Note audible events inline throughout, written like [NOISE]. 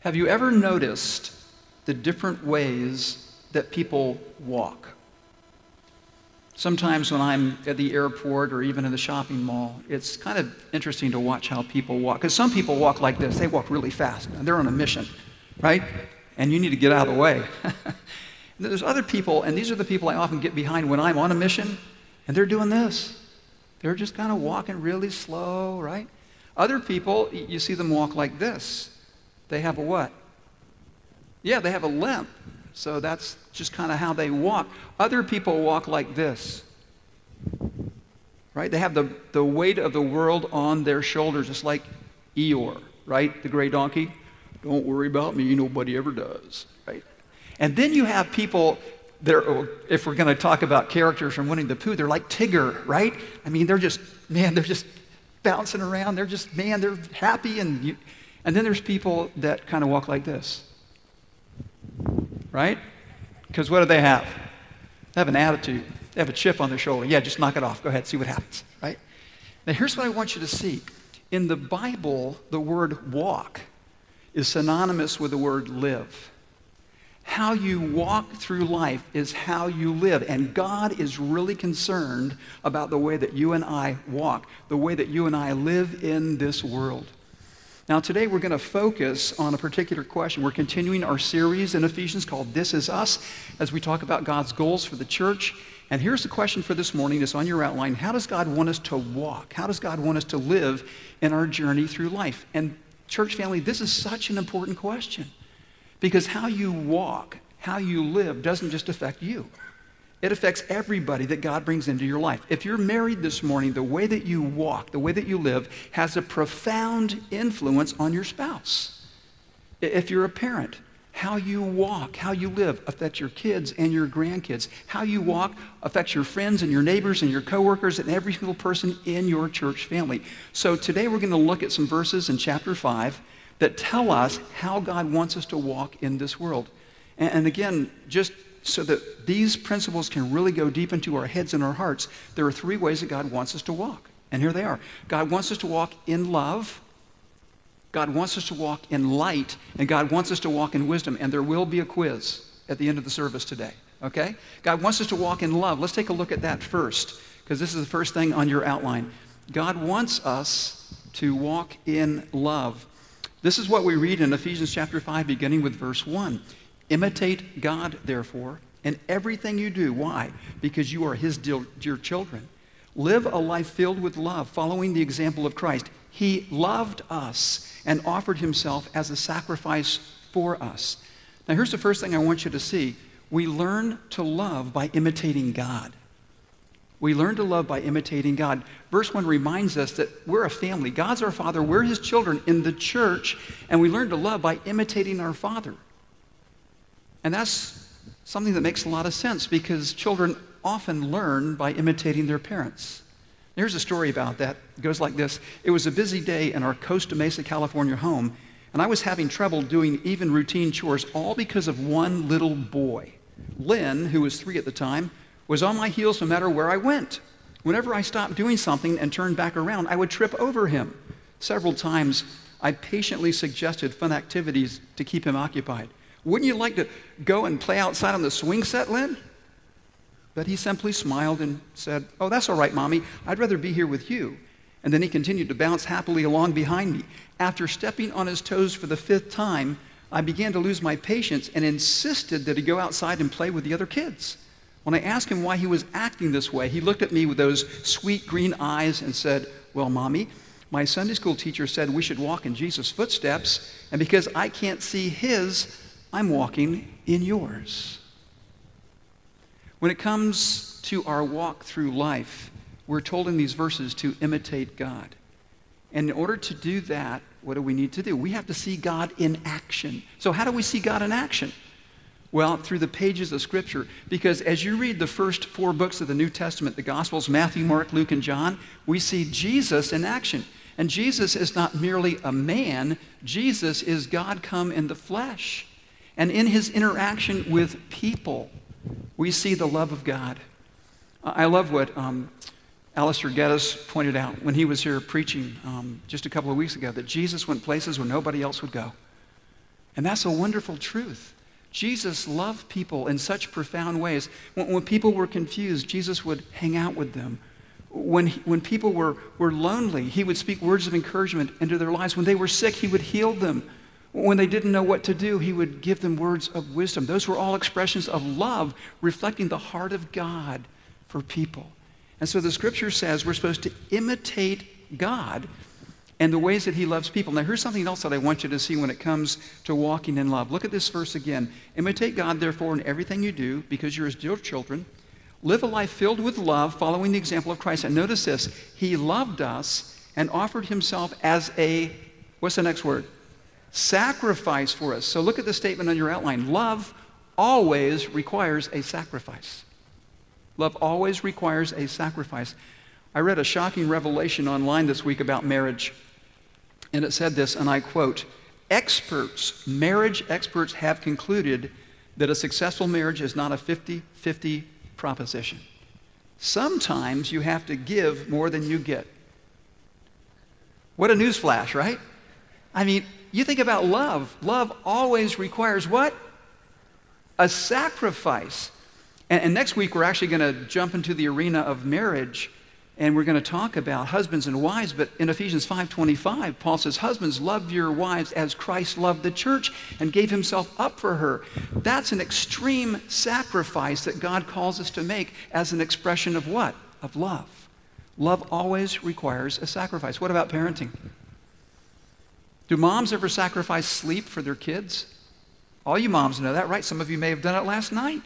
Have you ever noticed the different ways that people walk? Sometimes when I'm at the airport or even in the shopping mall, it's kind of interesting to watch how people walk. Because some people walk like this, they walk really fast, and they're on a mission, right? And you need to get out of the way. [LAUGHS] There's other people, and these are the people I often get behind when I'm on a mission, and they're doing this. They're just kind of walking really slow, right? Other people, you see them walk like this. They have a what? Yeah, they have a limp. So that's just kind of how they walk. Other people walk like this. Right? They have the, the weight of the world on their shoulders, just like Eeyore, right? The gray donkey. Don't worry about me, nobody ever does. Right? And then you have people that are, oh, if we're going to talk about characters from Winnie the Pooh, they're like Tigger, right? I mean, they're just, man, they're just bouncing around. They're just, man, they're happy. And, you, and then there's people that kind of walk like this right? Because what do they have? They have an attitude. They have a chip on their shoulder. Yeah, just knock it off. Go ahead, see what happens, right? Now, here's what I want you to see. In the Bible, the word walk is synonymous with the word live. How you walk through life is how you live. And God is really concerned about the way that you and I walk, the way that you and I live in this world. Now, today we're going to focus on a particular question. We're continuing our series in Ephesians called This Is Us as we talk about God's goals for the church. And here's the question for this morning it's on your outline. How does God want us to walk? How does God want us to live in our journey through life? And, church family, this is such an important question because how you walk, how you live, doesn't just affect you. It affects everybody that God brings into your life. If you're married this morning, the way that you walk, the way that you live, has a profound influence on your spouse. If you're a parent, how you walk, how you live affects your kids and your grandkids. How you walk affects your friends and your neighbors and your coworkers and every single person in your church family. So today we're going to look at some verses in chapter 5 that tell us how God wants us to walk in this world. And again, just so that these principles can really go deep into our heads and our hearts, there are three ways that God wants us to walk. And here they are God wants us to walk in love, God wants us to walk in light, and God wants us to walk in wisdom. And there will be a quiz at the end of the service today. Okay? God wants us to walk in love. Let's take a look at that first, because this is the first thing on your outline. God wants us to walk in love. This is what we read in Ephesians chapter 5, beginning with verse 1. Imitate God, therefore, in everything you do. Why? Because you are His dear, children. Live a life filled with love, following the example of Christ. He loved us and offered Himself as a sacrifice for us. Now, here's the first thing I want you to see. We learn to love by imitating God. We learn to love by imitating God. Verse 1 reminds us that we're a family. God's our Father. We're His children in the church, and we learn to love by imitating our Father. And that's something that makes a lot of sense because children often learn by imitating their parents. Here's a story about that. It goes like this It was a busy day in our Costa Mesa, California home, and I was having trouble doing even routine chores, all because of one little boy. Lynn, who was three at the time, was on my heels no matter where I went. Whenever I stopped doing something and turned back around, I would trip over him. Several times, I patiently suggested fun activities to keep him occupied. Wouldn't you like to go and play outside on the swing set, Lynn? But he simply smiled and said, Oh, that's all right, Mommy. I'd rather be here with you. And then he continued to bounce happily along behind me. After stepping on his toes for the fifth time, I began to lose my patience and insisted that he go outside and play with the other kids. When I asked him why he was acting this way, he looked at me with those sweet green eyes and said, Well, Mommy, my Sunday school teacher said we should walk in Jesus' footsteps, and because I can't see his, I'm walking in yours. When it comes to our walk through life, we're told in these verses to imitate God. And in order to do that, what do we need to do? We have to see God in action. So, how do we see God in action? Well, through the pages of Scripture. Because as you read the first four books of the New Testament, the Gospels, Matthew, Mark, Luke, and John, we see Jesus in action. And Jesus is not merely a man, Jesus is God come in the flesh. And in his interaction with people, we see the love of God. I love what um, Alistair Geddes pointed out when he was here preaching um, just a couple of weeks ago that Jesus went places where nobody else would go. And that's a wonderful truth. Jesus loved people in such profound ways. When, when, people were confused, Jesus would hang out with them. When, when people were, were lonely, he would speak words of encouragement into their lives. When they were sick, he would heal them. When they didn't know what to do, he would give them words of wisdom. Those were all expressions of love, reflecting the heart of God for people. And so the scripture says we're supposed to imitate God and the ways that he loves people. Now, here's something else that I want you to see when it comes to walking in love. Look at this verse again. Imitate God, therefore, in everything you do, because you're his dear children. Live a life filled with love, following the example of Christ. And notice this He loved us and offered himself as a, what's the next word? Sacrifice for us. So look at the statement on your outline. Love always requires a sacrifice. Love always requires a sacrifice. I read a shocking revelation online this week about marriage. And it said this, and I quote Experts, marriage experts have concluded that a successful marriage is not a 50 50 proposition. Sometimes you have to give more than you get. What a newsflash, right? I mean, you think about love. Love always requires what? A sacrifice. And, and next week, we're actually going to jump into the arena of marriage and we're going to talk about husbands and wives but in ephesians 5.25 paul says husbands love your wives as christ loved the church and gave himself up for her that's an extreme sacrifice that god calls us to make as an expression of what of love love always requires a sacrifice what about parenting do moms ever sacrifice sleep for their kids all you moms know that right some of you may have done it last night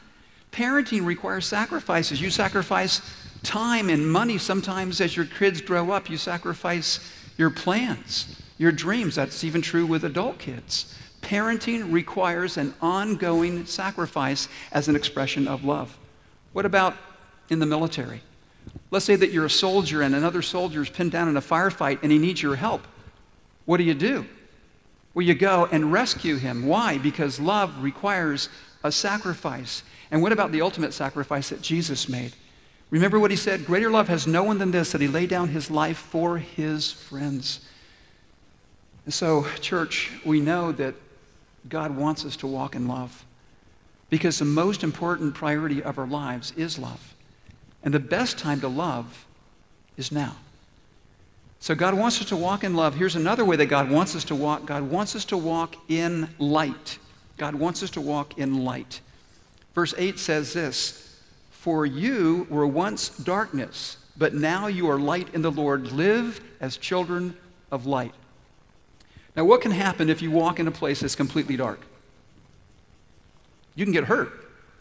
parenting requires sacrifices you sacrifice time and money sometimes as your kids grow up. You sacrifice your plans, your dreams. That's even true with adult kids. Parenting requires an ongoing sacrifice as an expression of love. What about in the military? Let's say that you're a soldier and another soldier is pinned down in a firefight and he needs your help. What do you do? Well, you go and rescue him. Why? Because love requires a sacrifice. And what about the ultimate sacrifice that Jesus made? Remember what he said? Greater love has no one than this, that he laid down his life for his friends. And so, church, we know that God wants us to walk in love because the most important priority of our lives is love. And the best time to love is now. So, God wants us to walk in love. Here's another way that God wants us to walk God wants us to walk in light. God wants us to walk in light. Verse 8 says this for you were once darkness, but now you are light in the Lord. Live as children of light. Now, what can happen if you walk in a place that's completely dark? You can get hurt.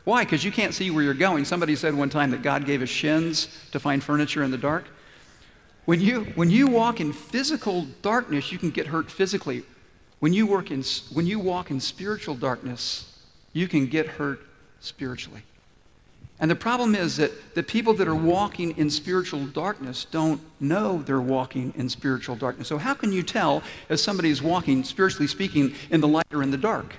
Why? Because you can't see where you're going. Somebody said one time that God gave us shins to find furniture in the dark. When you, when you walk in physical darkness, you can get hurt physically. When you, work in, when you walk in spiritual darkness, you can get hurt spiritually. And the problem is that the people that are walking in spiritual darkness don't know they're walking in spiritual darkness. So, how can you tell if somebody is walking, spiritually speaking, in the light or in the dark?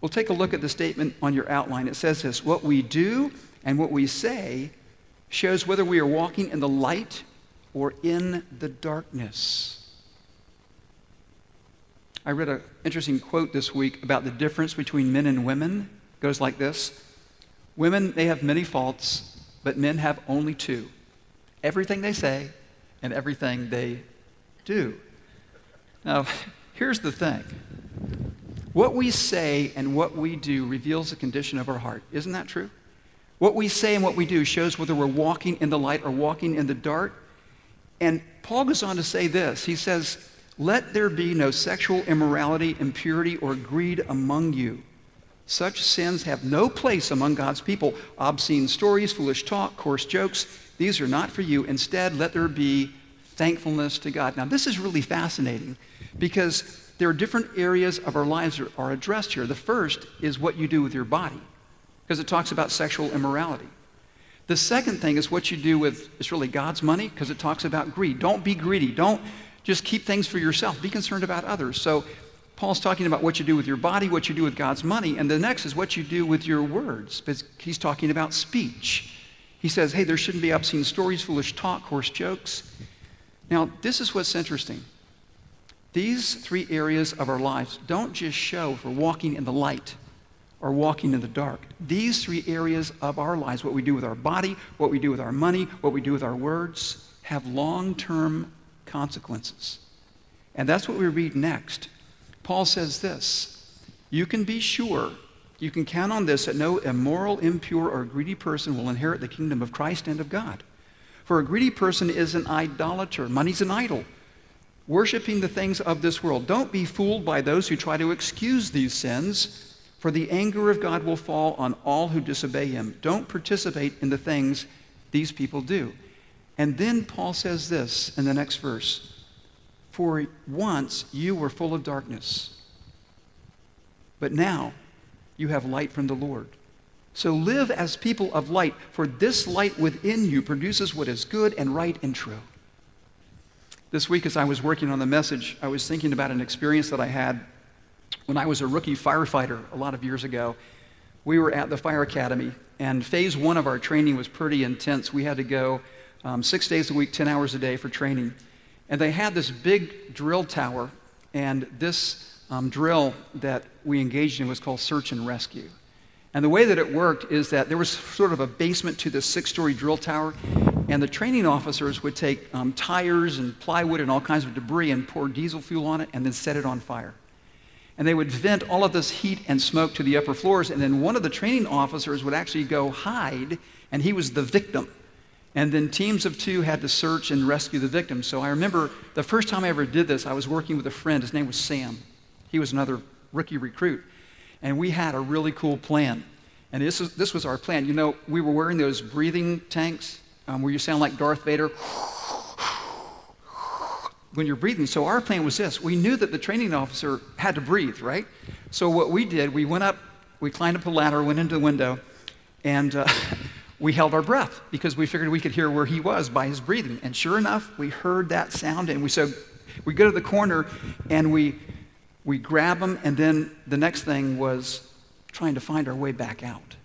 Well, take a look at the statement on your outline. It says this What we do and what we say shows whether we are walking in the light or in the darkness. I read an interesting quote this week about the difference between men and women. It goes like this Women, they have many faults, but men have only two everything they say and everything they do. Now, [LAUGHS] here's the thing what we say and what we do reveals the condition of our heart. Isn't that true? What we say and what we do shows whether we're walking in the light or walking in the dark. And Paul goes on to say this He says, Let there be no sexual immorality, impurity, or greed among you such sins have no place among God's people. Obscene stories, foolish talk, coarse jokes, these are not for you. Instead, let there be thankfulness to God. Now, this is really fascinating because there are different areas of our lives that are addressed here. The first is what you do with your body, because it talks about sexual immorality. The second thing is what you do with, it's really God's money, because it talks about greed. Don't be greedy. Don't just keep things for yourself. Be concerned about others. So Paul's talking about what you do with your body, what you do with God's money, and the next is what you do with your words. He's talking about speech. He says, hey, there shouldn't be obscene stories, foolish talk, coarse jokes. Now, this is what's interesting. these three areas of our lives don't just show for walking in the light or walking in the dark. These three areas of our lives, what we do with our body, what we do with our money, what we do with our words, have long term consequences. And that's what we read next. Paul says this You can be sure, you can count on this, that no immoral, impure, or greedy person will inherit the kingdom of Christ and of God. For a greedy person is an idolater, money's an idol, worshiping the things of this world. Don't be fooled by those who try to excuse these sins for the anger of God will fall on all who disobey him. Don't participate in the things these people do. And then Paul says this in the next verse For once you were full of darkness, but now you have light from the Lord. So live as people of light, for this light within you produces what is good and right and true. This week, as I was working on the message, I was thinking about an experience that I had when I was a rookie firefighter a lot of years ago, we were at the fire academy, and phase one of our training was pretty intense. We had to go um, six days a week, 10 hours a day for training. And they had this big drill tower, and this um, drill that we engaged in was called search and rescue. And the way that it worked is that there was sort of a basement to the six story drill tower, and the training officers would take um, tires and plywood and all kinds of debris and pour diesel fuel on it and then set it on fire and they would vent all of this heat and smoke to the upper floors. And then one of the training officers would actually go hide, and he was the victim. And then teams of two had to search and rescue the victim. So I remember the first time I ever did this, I was working with a friend. His name was Sam. He was another rookie recruit. And we had a really cool plan. And this, is, this was our plan. You know, we were wearing those breathing tanks um, where you sound like Darth Vader when you're breathing. So our plan was this. We knew that the training officer had to breathe, right? So what we did, we went up, we climbed up a ladder, went into the window, and uh, [LAUGHS] we held our breath because we figured we could hear where he was by his breathing. And sure enough, we heard that sound, and we so we go to the corner and we we grab him, and then the next thing was trying to find our way back out.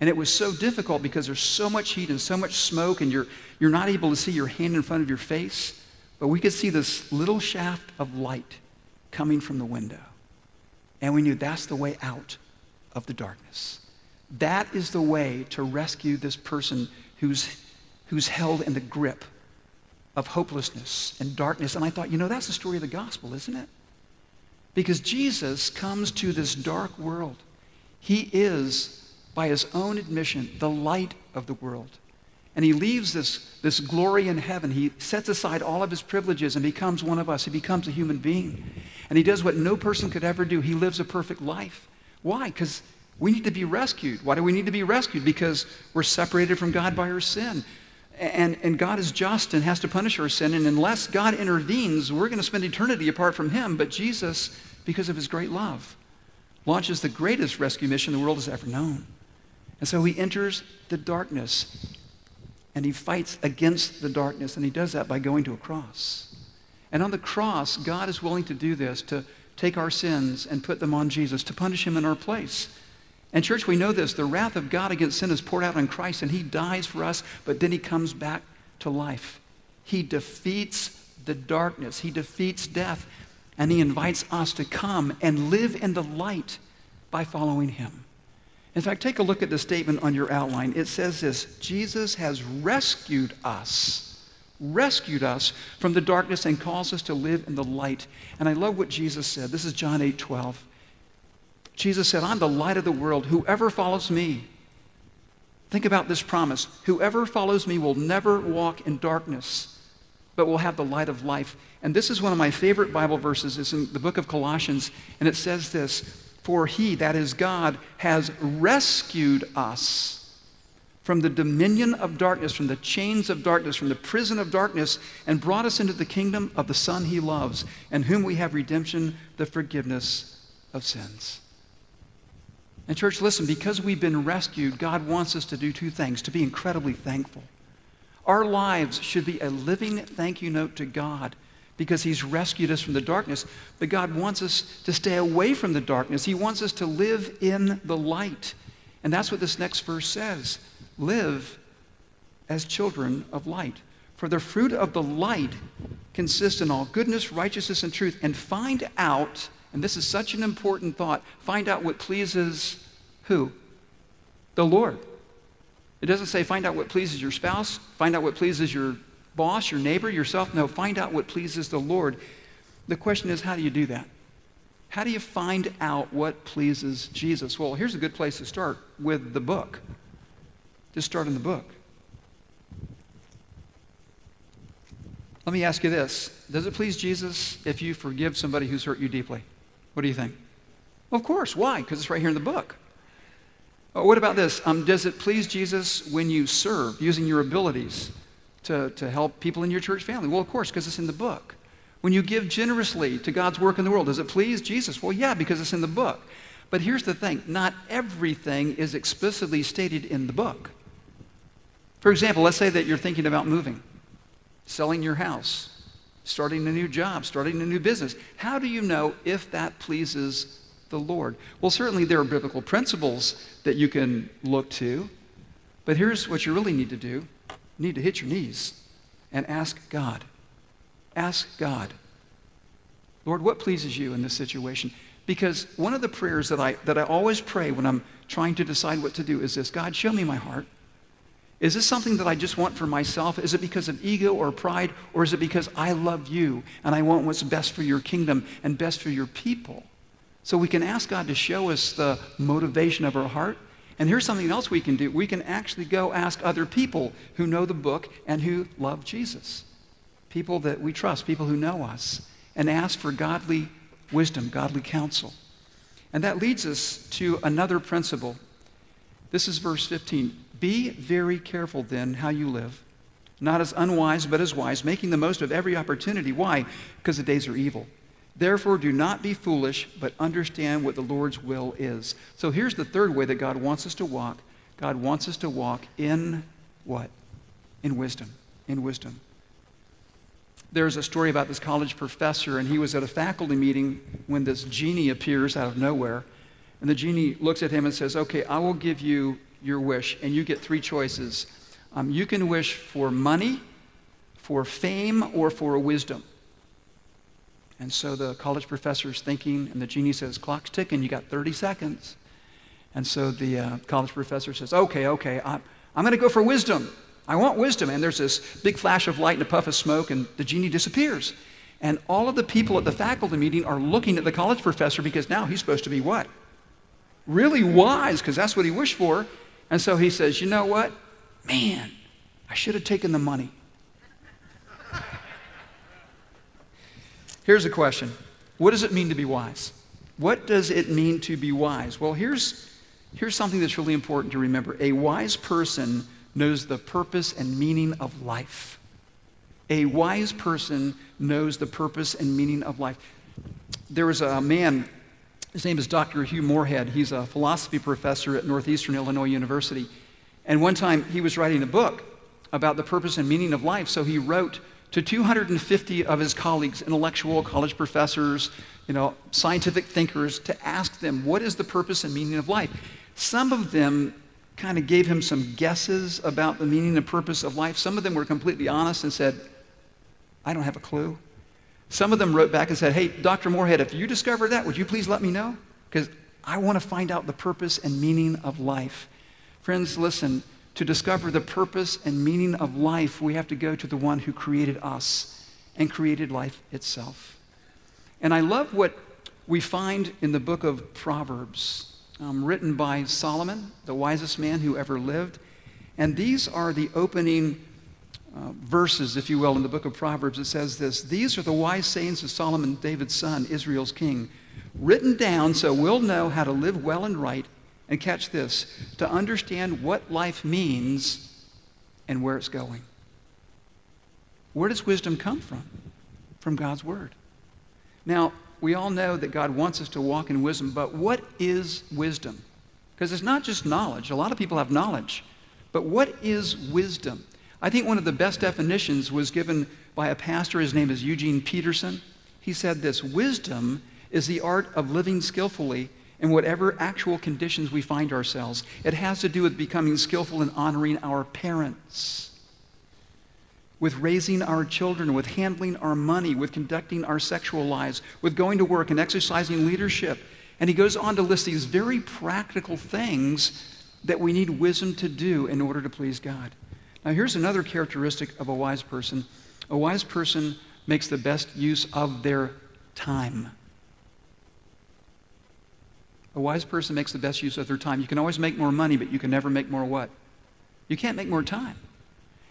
And it was so difficult because there's so much heat and so much smoke, and you're, you're not able to see your hand in front of your face. But we could see this little shaft of light coming from the window. And we knew that's the way out of the darkness. That is the way to rescue this person who's, who's held in the grip of hopelessness and darkness. And I thought, you know, that's the story of the gospel, isn't it? Because Jesus comes to this dark world. He is, by his own admission, the light of the world. And he leaves this, this glory in heaven. He sets aside all of his privileges and becomes one of us. He becomes a human being. And he does what no person could ever do. He lives a perfect life. Why? Because we need to be rescued. Why do we need to be rescued? Because we're separated from God by our sin. And, and God is just and has to punish our sin. And unless God intervenes, we're going to spend eternity apart from him. But Jesus, because of his great love, launches the greatest rescue mission the world has ever known. And so he enters the darkness and he fights against the darkness, and he does that by going to a cross. And on the cross, God is willing to do this, to take our sins and put them on Jesus, to punish him in our place. And, church, we know this the wrath of God against sin is poured out on Christ, and he dies for us, but then he comes back to life. He defeats the darkness, he defeats death, and he invites us to come and live in the light by following him. In fact, take a look at the statement on your outline. It says this Jesus has rescued us, rescued us from the darkness and calls us to live in the light. And I love what Jesus said. This is John 8 12. Jesus said, I'm the light of the world. Whoever follows me, think about this promise. Whoever follows me will never walk in darkness, but will have the light of life. And this is one of my favorite Bible verses. It's in the book of Colossians, and it says this for he, that is God, has rescued us from the dominion of darkness, from the chains of darkness, from the prison of darkness, and brought us into the kingdom of the Son he loves, and whom we have redemption, the forgiveness of sins. And, church, listen, because we've been rescued, God wants us to do two things to be incredibly thankful. Our lives should be a living thank you note to God because he's rescued us from the darkness. But God wants us to stay away from the darkness. He wants us to live in the light. And that's what this next verse says live as children of light. For the fruit of the light consists in all goodness, righteousness, and truth, and find out, and this is such an important thought, find out what pleases who? The Lord. It doesn't say find out what pleases your spouse, find out what pleases your boss, your neighbor, yourself. No, find out what pleases the Lord. The question is, how do you do that? How do you find out what pleases Jesus? Well, here's a good place to start with the book. Just start in the book. Let me ask you this Does it please Jesus if you forgive somebody who's hurt you deeply? What do you think? Of course. Why? Because it's right here in the book. Oh, what about this? Um, does it please Jesus when you serve using your abilities to, to help people in your church family? Well, of course, because it's in the book. When you give generously to God's work in the world, does it please Jesus? Well, yeah, because it's in the book. But here's the thing not everything is explicitly stated in the book. For example, let's say that you're thinking about moving selling your house, starting a new job, starting a new business. How do you know if that pleases the Lord? Well, certainly there are biblical principles that you can look to, but here's what you really need to do you need to hit your knees and ask God. Ask God, Lord, what pleases you in this situation? Because one of the prayers that I, that I always pray when I'm trying to decide what to do is this God, show me my heart. Is this something that I just want for myself? Is it because of ego or pride? Or is it because I love you and I want what's best for your kingdom and best for your people? So we can ask God to show us the motivation of our heart. And here's something else we can do. We can actually go ask other people who know the book and who love Jesus. People that we trust, people who know us, and ask for godly wisdom, godly counsel. And that leads us to another principle. This is verse 15. Be very careful then how you live, not as unwise, but as wise, making the most of every opportunity. Why? Because the days are evil. Therefore, do not be foolish, but understand what the Lord's will is. So here's the third way that God wants us to walk. God wants us to walk in what? In wisdom. In wisdom. There's a story about this college professor, and he was at a faculty meeting when this genie appears out of nowhere. And the genie looks at him and says, Okay, I will give you your wish, and you get three choices. Um, you can wish for money, for fame, or for wisdom. And so the college professor is thinking, and the genie says, Clock's ticking, you got 30 seconds. And so the uh, college professor says, Okay, okay, I'm, I'm going to go for wisdom. I want wisdom. And there's this big flash of light and a puff of smoke, and the genie disappears. And all of the people at the faculty meeting are looking at the college professor because now he's supposed to be what? Really wise, because that's what he wished for. And so he says, You know what? Man, I should have taken the money. Here's a question What does it mean to be wise? What does it mean to be wise? Well, here's, here's something that's really important to remember. A wise person knows the purpose and meaning of life. A wise person knows the purpose and meaning of life. There was a man his name is Dr. Hugh Moorhead. He's a philosophy professor at Northeastern Illinois University. And one time he was writing a book about the purpose and meaning of life. So he wrote to 250 of his colleagues, intellectual college professors, you know, scientific thinkers, to ask them, what is the purpose and meaning of life? Some of them kind of gave him some guesses about the meaning and purpose of life. Some of them were completely honest and said, I don't have a clue. Some of them wrote back and said, Hey, Dr. Moorhead, if you discover that, would you please let me know? Because I want to find out the purpose and meaning of life. Friends, listen, to discover the purpose and meaning of life, we have to go to the one who created us and created life itself. And I love what we find in the book of Proverbs, um, written by Solomon, the wisest man who ever lived. And these are the opening uh, verses, if you will, in the book of Proverbs. It says this These are the wise sayings of Solomon, David's son, Israel's king, written down so we'll know how to live well and right. And catch this to understand what life means and where it's going. Where does wisdom come from? From God's Word. Now, we all know that God wants us to walk in wisdom, but what is wisdom? Because it's not just knowledge. A lot of people have knowledge. But what is wisdom? I think one of the best definitions was given by a pastor. His name is Eugene Peterson. He said this Wisdom is the art of living skillfully in whatever actual conditions we find ourselves. It has to do with becoming skillful in honoring our parents. with raising our children, with handling our money, with conducting our sexual lives, with going to work and exercising leadership. And he goes on to list these very practical things that we need wisdom to do in order to please God. Now, here's another characteristic of a wise person a wise person makes the best use of their time. A wise person makes the best use of their time. You can always make more money, but you can never make more what? You can't make more time.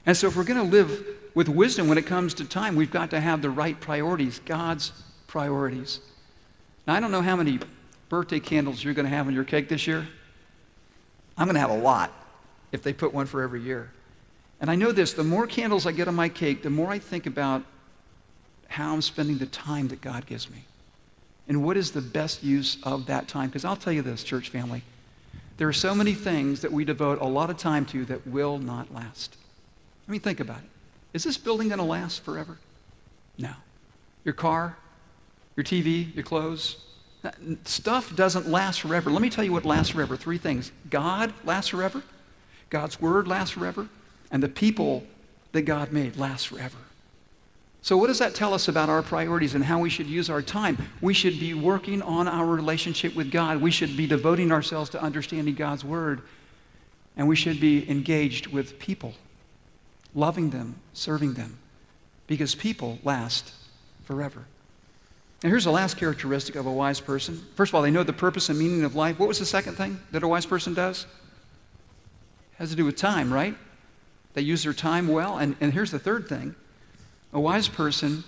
And so, if we're going to live with wisdom when it comes to time, we've got to have the right priorities, God's priorities. Now, I don't know how many birthday candles you're going to have on your cake this year. I'm going to have a lot if they put one for every year. And I know this the more candles I get on my cake, the more I think about how I'm spending the time that God gives me. And what is the best use of that time? Because I'll tell you this, church family, there are so many things that we devote a lot of time to that will not last. I mean, think about it. Is this building going to last forever? No. Your car, your TV, your clothes, stuff doesn't last forever. Let me tell you what lasts forever. Three things God lasts forever, God's Word lasts forever, and the people that God made last forever. So, what does that tell us about our priorities and how we should use our time? We should be working on our relationship with God. We should be devoting ourselves to understanding God's Word. And we should be engaged with people, loving them, serving them, because people last forever. And here's the last characteristic of a wise person. First of all, they know the purpose and meaning of life. What was the second thing that a wise person does? It has to do with time, right? They use their time well. And, and here's the third thing a wise person,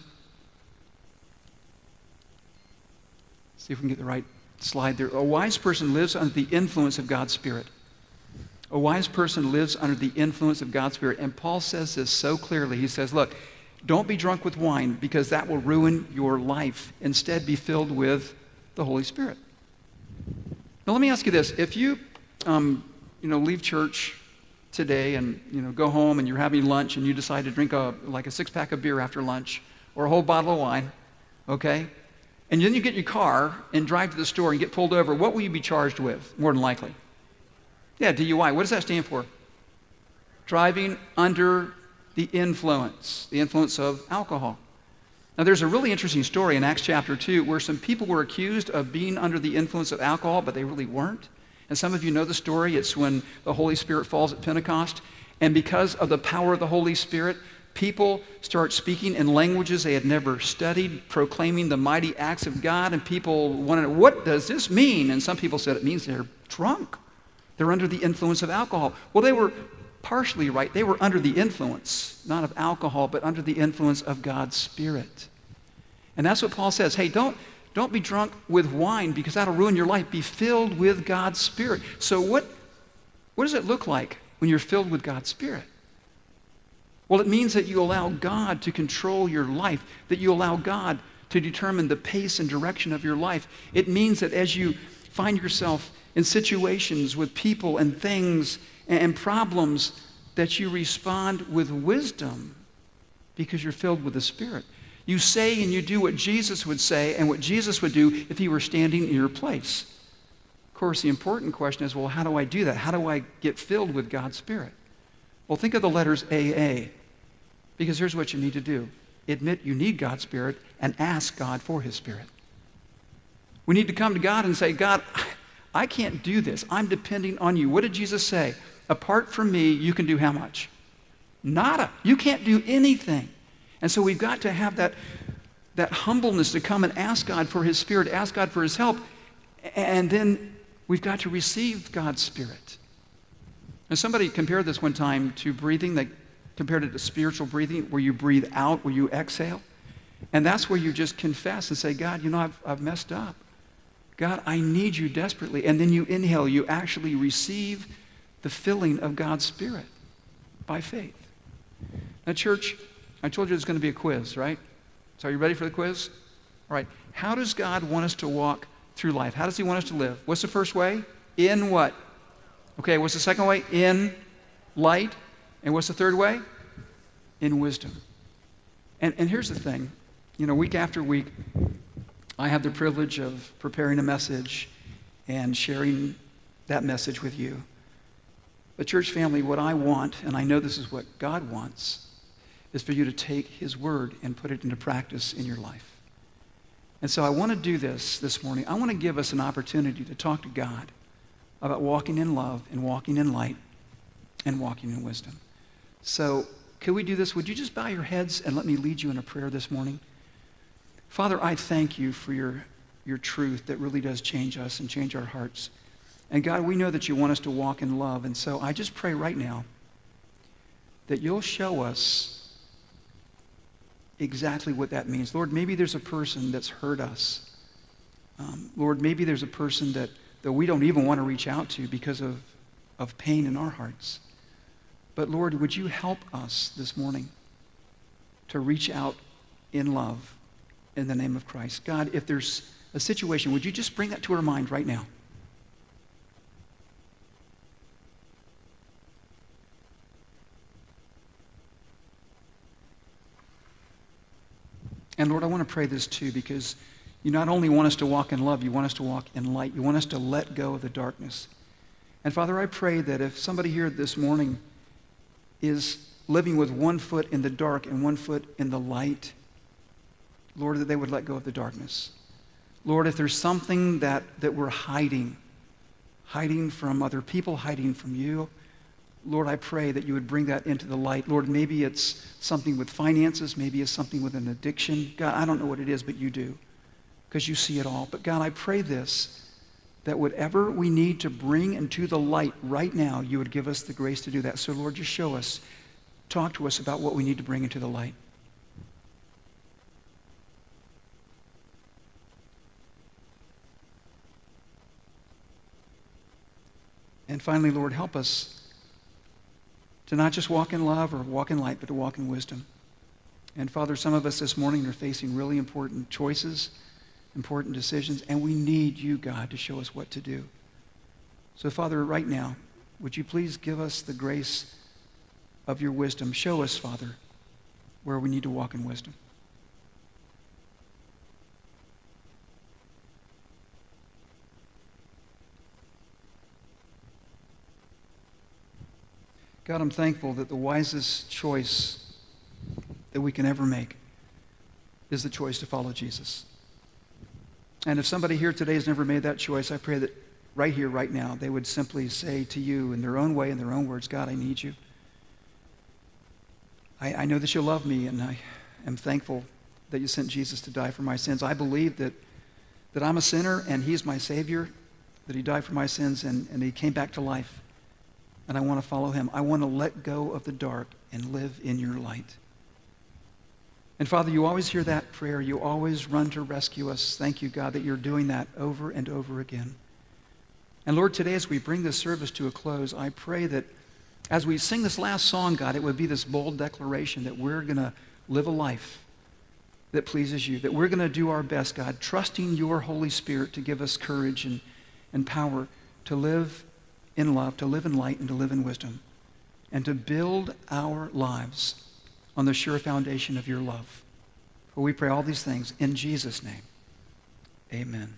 see if we can get the right slide there. A wise person lives under the influence of God's Spirit. A wise person lives under the influence of God's Spirit. And Paul says this so clearly. He says, Look, don't be drunk with wine because that will ruin your life. Instead, be filled with the Holy Spirit. Now, let me ask you this. If you, um, you know, leave church today and you know go home and you're having lunch and you decide to drink a like a six pack of beer after lunch or a whole bottle of wine, okay? And then you get in your car and drive to the store and get pulled over, what will you be charged with, more than likely? Yeah, DUI. What does that stand for? Driving under the influence, the influence of alcohol. Now, there's a really interesting story in Acts chapter 2 where some people were accused of being under the influence of alcohol, but they really weren't. And some of you know the story. It's when the Holy Spirit falls at Pentecost. And because of the power of the Holy Spirit, people start speaking in languages they had never studied, proclaiming the mighty acts of God. And people wanted, what does this mean? And some people said it means they're drunk. They're under the influence of alcohol. Well, they were partially right. They were under the influence, not of alcohol, but under the influence of God's Spirit. And that's what Paul says. Hey, don't, don't be drunk with wine because that'll ruin your life. Be filled with God's Spirit. So, what, what does it look like when you're filled with God's Spirit? Well, it means that you allow God to control your life, that you allow God to determine the pace and direction of your life. It means that as you find yourself in situations with people and things and problems, that you respond with wisdom because you're filled with the Spirit. You say and you do what Jesus would say and what Jesus would do if he were standing in your place. Of course, the important question is well, how do I do that? How do I get filled with God's Spirit? Well, think of the letters AA, because here's what you need to do admit you need God's Spirit and ask God for His Spirit. We need to come to God and say, God, I can't do this. I'm depending on you. What did Jesus say? Apart from me, you can do how much? Nada. You can't do anything. And so we've got to have that, that humbleness to come and ask God for His Spirit, ask God for His help, and then we've got to receive God's Spirit. And somebody compared this one time to breathing. They compared it to spiritual breathing, where you breathe out, where you exhale. And that's where you just confess and say, God, you know, I've, I've messed up. God, I need you desperately. And then you inhale, you actually receive the filling of God's Spirit by faith. Now, church, I told you there's going to be a quiz, right? So are you ready for the quiz? All right. How does God want us to walk through life? How does He want us to live? What's the first way? In what? Okay, what's the second way? In light. And what's the third way? In wisdom. And, and here's the thing you know, week after week, I have the privilege of preparing a message and sharing that message with you. But, church family, what I want, and I know this is what God wants, is for you to take his word and put it into practice in your life. And so I want to do this this morning. I want to give us an opportunity to talk to God about walking in love and walking in light and walking in wisdom. So, could we do this? Would you just bow your heads and let me lead you in a prayer this morning? Father, I thank you for your, your truth that really does change us and change our hearts. And God, we know that you want us to walk in love. And so I just pray right now that you'll show us exactly what that means. Lord, maybe there's a person that's hurt us. Um, Lord, maybe there's a person that, that we don't even want to reach out to because of, of pain in our hearts. But Lord, would you help us this morning to reach out in love in the name of Christ? God, if there's a situation, would you just bring that to our mind right now? And Lord, I want to pray this too because you not only want us to walk in love, you want us to walk in light. You want us to let go of the darkness. And Father, I pray that if somebody here this morning is living with one foot in the dark and one foot in the light, Lord, that they would let go of the darkness. Lord, if there's something that, that we're hiding, hiding from other people, hiding from you, Lord, I pray that you would bring that into the light. Lord, maybe it's something with finances, maybe it's something with an addiction. God, I don't know what it is, but you do because you see it all. But God, I pray this that whatever we need to bring into the light right now, you would give us the grace to do that. So, Lord, just show us, talk to us about what we need to bring into the light. And finally, Lord, help us to not just walk in love or walk in light, but to walk in wisdom. And Father, some of us this morning are facing really important choices, important decisions, and we need you, God, to show us what to do. So, Father, right now, would you please give us the grace of your wisdom? Show us, Father, where we need to walk in wisdom. God, I'm thankful that the wisest choice that we can ever make is the choice to follow Jesus. And if somebody here today has never made that choice, I pray that right here, right now, they would simply say to you in their own way, in their own words, God, I need you. I, I know that you love me, and I am thankful that you sent Jesus to die for my sins. I believe that, that I'm a sinner and he's my Savior, that he died for my sins and, and he came back to life and I want to follow him. I want to let go of the dark and live in your light. And Father, you always hear that prayer. You always run to rescue us. Thank you, God, that you're doing that over and over again. And Lord, today as we bring this service to a close, I pray that as we sing this last song, God, it would be this bold declaration that we're going to live a life that pleases you, that we're going to do our best, God, trusting your Holy Spirit to give us courage and, and power to live in love, to live in light, and to live in wisdom, and to build our lives on the sure foundation of your love. For we pray all these things in Jesus' name. Amen.